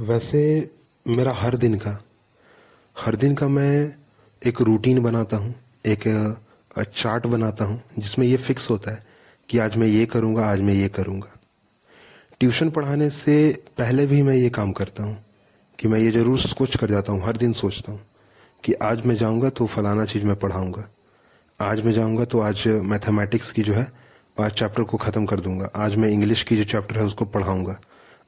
वैसे मेरा हर दिन का, हर दिन का मैं एक रूटीन बनाता हूँ, एक चार्ट बनाता हूँ, जिसमें ये फिक्स होता है कि आज मैं ये करूँगा, आज मैं ये करूँगा। ट्यूशन पढ़ाने से पहले भी मैं ये काम करता हूँ कि मैं ये ज़रूर सोच कर जाता हूँ, हर दिन सोचता हूँ कि आज मैं जाऊँगा तो फलाना चीज़ मैं पढ़ाऊँगा। आज मैं जाऊँगा तो आज मैथमेटिक्स की जो है, आज चैप्टर को ख़त्म कर दूँगा। आज मैं इंग्लिश की जो चैप्टर है उसको पढ़ाऊँगा।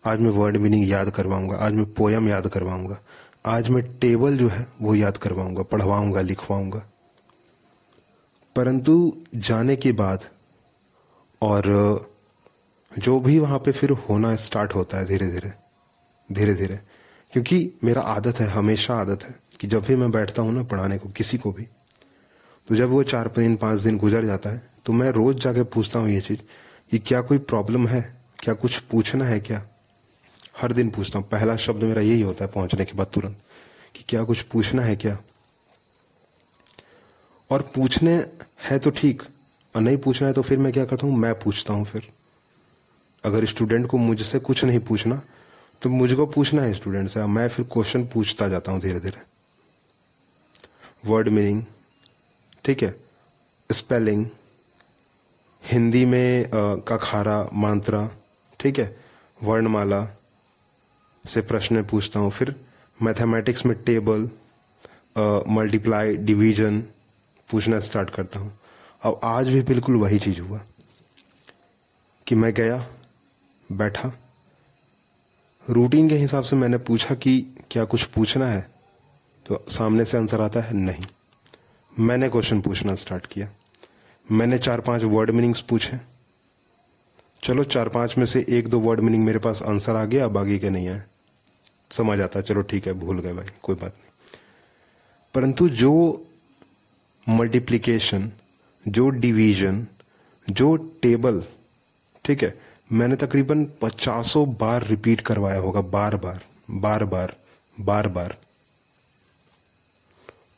आज मैं वर्ड मीनिंग याद करवाऊँगा, आज मैं पोयम याद करवाऊँगा, आज मैं टेबल जो है वो याद करवाऊँगा, पढ़वाऊँगा, लिखवाऊँगा। परंतु जाने के बाद और जो भी वहाँ पे फिर होना स्टार्ट होता है धीरे धीरे धीरे धीरे क्योंकि मेरा आदत है, हमेशा आदत है कि जब भी मैं बैठता हूँ ना पढ़ाने को, किसी को भी तो जब वो चार दिन, पाँच दिन गुजर जाता है तो मैं रोज जाके पूछता हूँ ये चीज़ कि क्या कोई प्रॉब्लम है? क्या कुछ पूछना है क्या? हर दिन पूछता हूँ पहला शब्द मेरा यही होता है पहुँचने के बाद तुरंत कि क्या कुछ पूछना है क्या? और पूछने है तो ठीक और नहीं पूछना है तो फिर मैं क्या करता हूँ? मैं पूछता हूँ फिर। अगर स्टूडेंट को मुझसे कुछ नहीं पूछना तो मुझको पूछना है स्टूडेंट से मैं फिर क्वेश्चन पूछता जाता हूँ धीरे धीरे वर्ड मीनिंग ठीक है? स्पेलिंग हिंदी में आ, का खारा मात्रा ठीक है? वर्णमाला से प्रश्न पूछता हूँ फिर। मैथमेटिक्स में टेबल मल्टीप्लाई डिवीज़न पूछना स्टार्ट करता हूँ। अब आज भी बिल्कुल वही चीज़ हुआ कि मैं गया, बैठा। रूटीन के हिसाब से मैंने पूछा कि क्या कुछ पूछना है? तो सामने से आंसर आता है नहीं। मैंने क्वेश्चन पूछना स्टार्ट किया। मैंने चार पाँच वर्ड मीनिंग्स पूछे। चलो चार पाँच में से एक दो वर्ड मीनिंग मेरे पास आंसर आ गया अब आगे के नहीं आए। समझ आता चलो ठीक है, भूल गए भाई, कोई बात नहीं। परंतु जो मल्टीप्लिकेशन जो डिवीज़न जो टेबल ठीक है, मैंने तकरीबन पचासों बार रिपीट करवाया होगा, बार बार बार बार बार बार।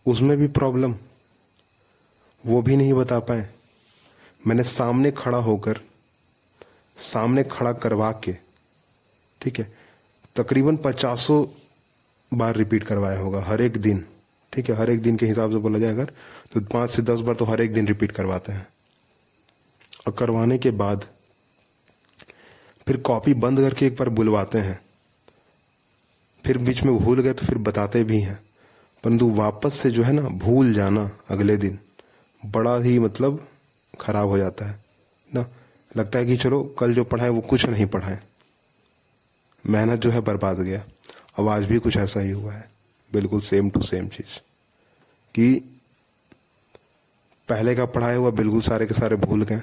उसमें भी प्रॉब्लम वो भी नहीं बता पाए। मैंने सामने खड़ा होकर, सामने खड़ा करवा के, ठीक है तकरीबन पचासों बार रिपीट करवाया होगा, हर एक दिन। ठीक है, हर एक दिन के हिसाब से बोला जाए अगर तो पाँच से दस बार तो हर एक दिन रिपीट करवाते हैं। और करवाने के बाद फिर कॉपी बंद करके एक बार बुलवाते हैं। फिर बीच में भूल गए तो फिर बताते भी हैं। परंतु वापस से जो है ना, भूल जाना अगले दिन, बड़ा ही मतलब खराब हो जाता है। ना, लगता है कि चलो, कल जो पढ़ाए वो कुछ नहीं पढ़ाए। मेहनत जो है बर्बाद गया। अब आज भी कुछ ऐसा ही हुआ है। बिल्कुल सेम टू सेम चीज़। कि पहले का पढ़ाया हुआ बिल्कुल सारे के सारे भूल गए।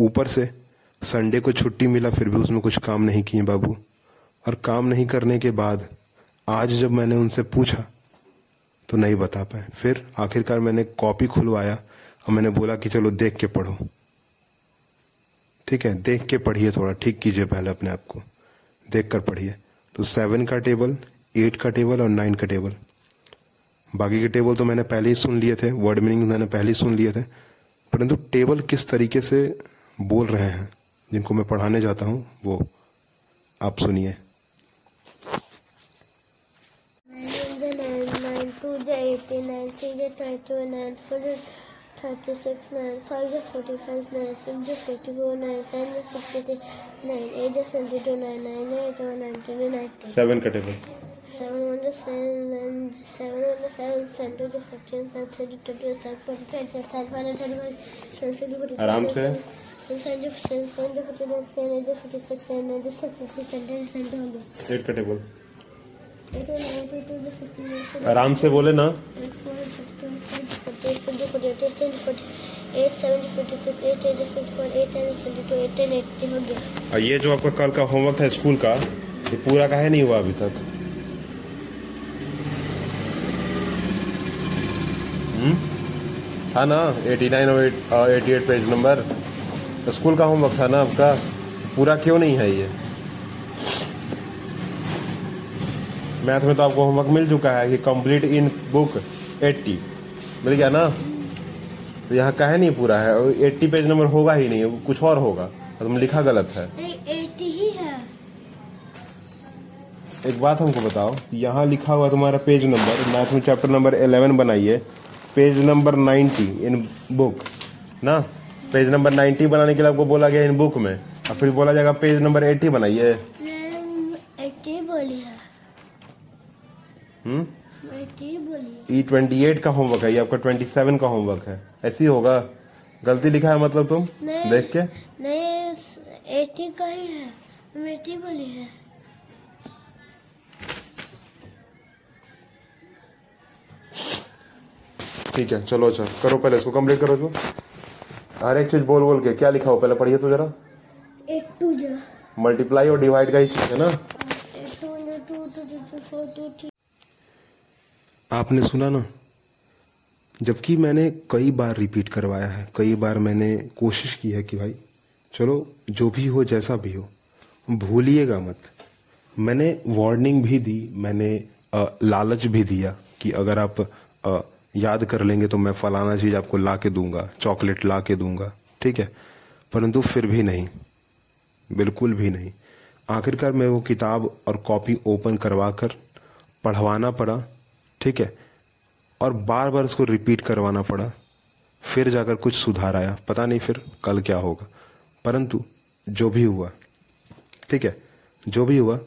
ऊपर से संडे को छुट्टी मिला, फिर भी उसमें कुछ काम नहीं किए बाबू। और काम नहीं करने के बाद आज जब मैंने उनसे पूछा तो नहीं बता पाए। फिर आखिरकार मैंने कॉपी खुलवाया और मैंने बोला कि चलो देख के पढ़ो। ठीक है? देख के पढ़िए थोड़ा। ठीक कीजिए पहले अपने आप को। देख कर पढ़िए। तो सेवन का टेबल एट का टेबल और नाइन का टेबल बाकी के टेबल तो मैंने पहले ही सुन लिए थे वर्ड मीनिंग मैंने पहले ही सुन लिए थे। परंतु टेबल किस तरीके से बोल रहे हैं, जिनको मैं पढ़ाने जाता हूँ, वो आप सुनिए। Nine is forty five nine six is forty four nine ten is sixty nine eight is seventy two nine nine eight one ninety ninety seven का table seven one is seven nine seven one is seven ten two is fifteen ten thirty two is ten forty five ten thirty five thirty five ten sixty forty आराम से Seven seven seven forty nine seven eight forty six seven nine six fifty seven ten hundred eight का table आराम से बोले ना। और ये जो आपका कल का होमवर्क था स्कूल का, ये पूरा का है, नहीं हुआ अभी तक? हाँ ना एटी नाइन और eighty eight page number school का होमवर्क था ना आपका? पूरा क्यों नहीं है ये? मैथ में तो आपको होमवर्क मिल चुका है कि कंप्लीट इन बुक 80 मिल गया ना? तो यहाँ का है नहीं पूरा है और 80 पेज नंबर होगा ही नहीं कुछ और होगा। तुम लिखा गलत है। ही है। एक बात हमको बताओ यहाँ लिखा हुआ तुम्हारा पेज नंबर मैथ में चैप्टर नंबर 11 बनाइए। पेज नंबर 90 इन बुक ना? पेज नंबर 90 बनाने के लिए आपको बोला गया इन बुक में और फिर बोला जाएगा पेज नंबर 80 बनाइए मैम एटी बोली है हम्म एटी बोली ई ट्वेंटी एट का होमवर्क है ये आपका ट्वेंटी सेवन का होमवर्क है ऐसे ही होगा गलती लिखा है मतलब तुम नहीं। देख के नहीं एटी का ही है मैम एटी बोली है ठीक है चलो अच्छा करो पहले इसको कंप्लीट करो जो हर एक चीज़ बोल बोल के क्या लिखा हो पहले पढ़िए तो जरा एट टू जा मल्टीप्लाई और डिवाइड का ही चीज़ है ना eight two one two two two two four two three आपने सुना ना? जबकि मैंने कई बार रिपीट करवाया है कई बार मैंने कोशिश की है कि भाई चलो जो भी हो जैसा भी हो भूलिएगा मत। मैंने वार्निंग भी दी मैंने अ, लालच भी दिया कि अगर आप अ, याद कर लेंगे तो मैं फलाना चीज़ आपको ला के दूँगा चॉकलेट ला के दूँगा ठीक है? परंतु फिर भी नहीं बिल्कुल भी नहीं। आखिरकार मैं वो किताब और कॉपी ओपन करवा कर पढ़वाना पड़ा ठीक है? और बार बार उसको रिपीट करवाना पड़ा। फिर जाकर कुछ सुधार आया। पता नहीं फिर कल क्या होगा। परंतु जो भी हुआ, ठीक है? जो भी हुआ,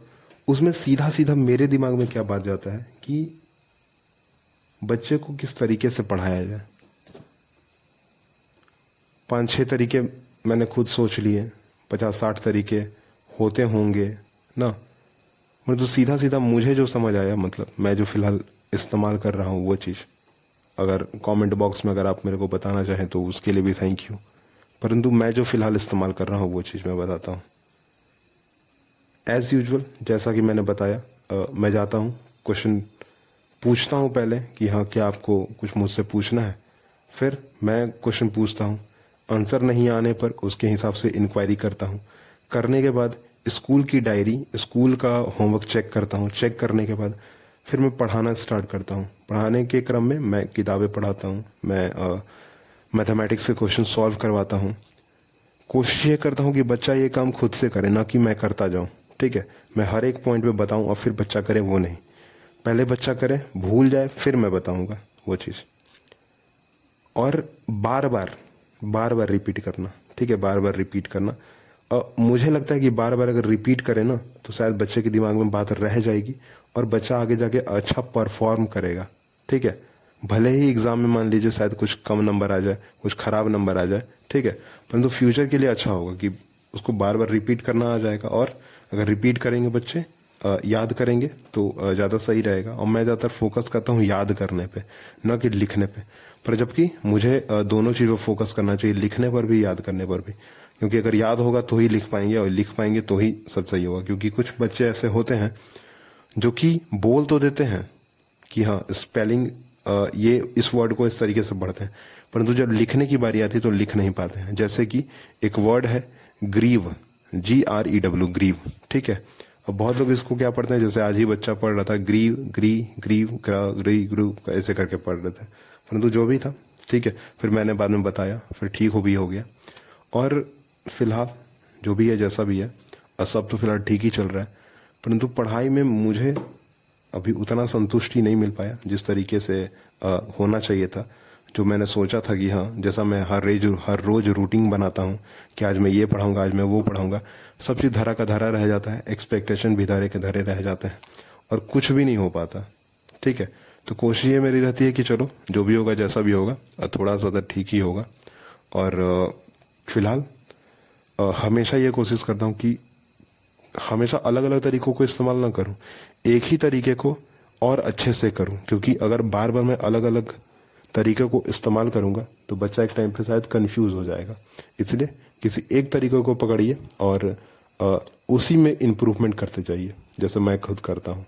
उसमें सीधा सीधा मेरे दिमाग में क्या बात जाता है कि बच्चे को किस तरीके से पढ़ाया जाए? पाँच छह तरीके मैंने खुद सोच लिए। पचास साठ तरीके होते होंगे, ना? मतलब तो सीधा सीधा मुझे जो समझ आया मतलब मैं जो फ़िलहाल इस्तेमाल कर रहा हूँ वो चीज़। अगर कमेंट बॉक्स में अगर आप मेरे को बताना चाहें तो उसके लिए भी थैंक यू परंतु मैं जो फ़िलहाल इस्तेमाल कर रहा हूँ वो चीज़ मैं बताता हूँ। एज यूजल जैसा कि मैंने बताया अ, मैं जाता हूँ क्वेश्चन पूछता हूँ पहले कि हाँ क्या आपको कुछ मुझसे पूछना है? फिर मैं क्वेश्चन पूछता हूँ आंसर नहीं आने पर उसके हिसाब से इंक्वायरी करता हूँ। करने के बाद स्कूल की डायरी स्कूल का होमवर्क चेक करता हूँ। चेक करने के बाद फिर मैं पढ़ाना स्टार्ट करता हूँ। पढ़ाने के क्रम में मैं किताबें पढ़ाता हूँ, मैं मैथमेटिक्स के क्वेश्चन सॉल्व करवाता हूँ। कोशिश ये करता हूँ कि बच्चा ये काम खुद से करे, ना कि मैं करता जाऊँ, ठीक है? मैं हर एक पॉइंट पे बताऊँ और फिर बच्चा करे वो नहीं। पहले बच्चा करे, भूल जाए, फिर मैं बताऊँगा वो चीज़। और बार बार बार बार रिपीट करना, ठीक है? बार बार रिपीट करना। और मुझे लगता है कि बार बार अगर रिपीट करें ना तो शायद बच्चे के दिमाग में बात रह जाएगी और बच्चा आगे जाके अच्छा परफॉर्म करेगा। ठीक है? भले ही एग्ज़ाम में मान लीजिए शायद कुछ कम नंबर आ जाए, कुछ खराब नंबर आ जाए, ठीक है? परंतु फ्यूचर के लिए अच्छा होगा कि उसको बार बार रिपीट करना आ जाएगा। और अगर रिपीट करेंगे बच्चे याद करेंगे तो ज़्यादा सही रहेगा। और मैं ज़्यादातर फोकस करता हूँ याद करने पे, न कि लिखने पे। पर जबकि मुझे दोनों चीज़ों पर फोकस करना चाहिए, लिखने पर भी, याद करने पर भी। क्योंकि अगर याद होगा तो ही लिख पाएँगे और लिख पाएँगे तो ही सब सही होगा। क्योंकि कुछ बच्चे ऐसे होते हैं जो कि बोल तो देते हैं कि हाँ स्पेलिंग ये इस वर्ड को इस तरीके से पढ़ते हैं, परंतु जब लिखने की बारी आती है तो लिख नहीं पाते हैं। जैसे कि एक वर्ड है grieve G R E W grieve ठीक है? अब बहुत लोग इसको क्या पढ़ते हैं? जैसे आज ही बच्चा पढ़ रहा था ग्रीव ग्री ग्रीव ग्रा ग्री ग्रू ऐसे करके पढ़ रहे थे। परंतु जो भी था, ठीक है, फिर मैंने बाद में बताया, फिर ठीक हो भी हो गया। और फ़िलहाल, जो भी है, जैसा भी है सब तो फ़िलहाल ठीक ही चल रहा है। परंतु पढ़ाई में मुझे अभी उतना संतुष्टि नहीं मिल पाया जिस तरीके से अ, होना चाहिए था। जो मैंने सोचा था कि हाँ जैसा मैं हर रेज हर रोज रूटीन बनाता हूँ कि आज मैं ये पढ़ाऊँगा आज मैं वो पढ़ाऊँगा सब चीज़ धरा का धरा रह जाता है एक्सपेक्टेशन भी धरे के धरे रह जाते हैं और कुछ भी नहीं हो पाता ठीक है? तो कोशिश ये मेरी रहती है कि चलो जो भी होगा जैसा भी होगा थोड़ा सा तो ठीक ही होगा। और फ़िलहाल हमेशा ये कोशिश करता हूँ कि हमेशा अलग अलग तरीकों को इस्तेमाल ना करूँ। एक ही तरीके को और अच्छे से करूँ क्योंकि अगर बार बार मैं अलग अलग तरीके को इस्तेमाल करूँगा तो बच्चा एक टाइम पे शायद कंफ्यूज हो जाएगा। इसलिए किसी एक तरीके को पकड़िए और अ, उसी में इम्प्रूवमेंट करते जाइए जैसे मैं खुद करता हूँ।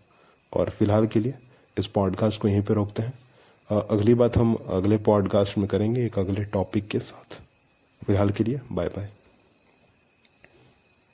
और फ़िलहाल के लिए इस पॉडकास्ट को यहीं पर रोकते हैं। अ, अगली बात हम अगले पॉडकास्ट में करेंगे एक अगले टॉपिक के साथ। फ़िलहाल के लिए बाय बाय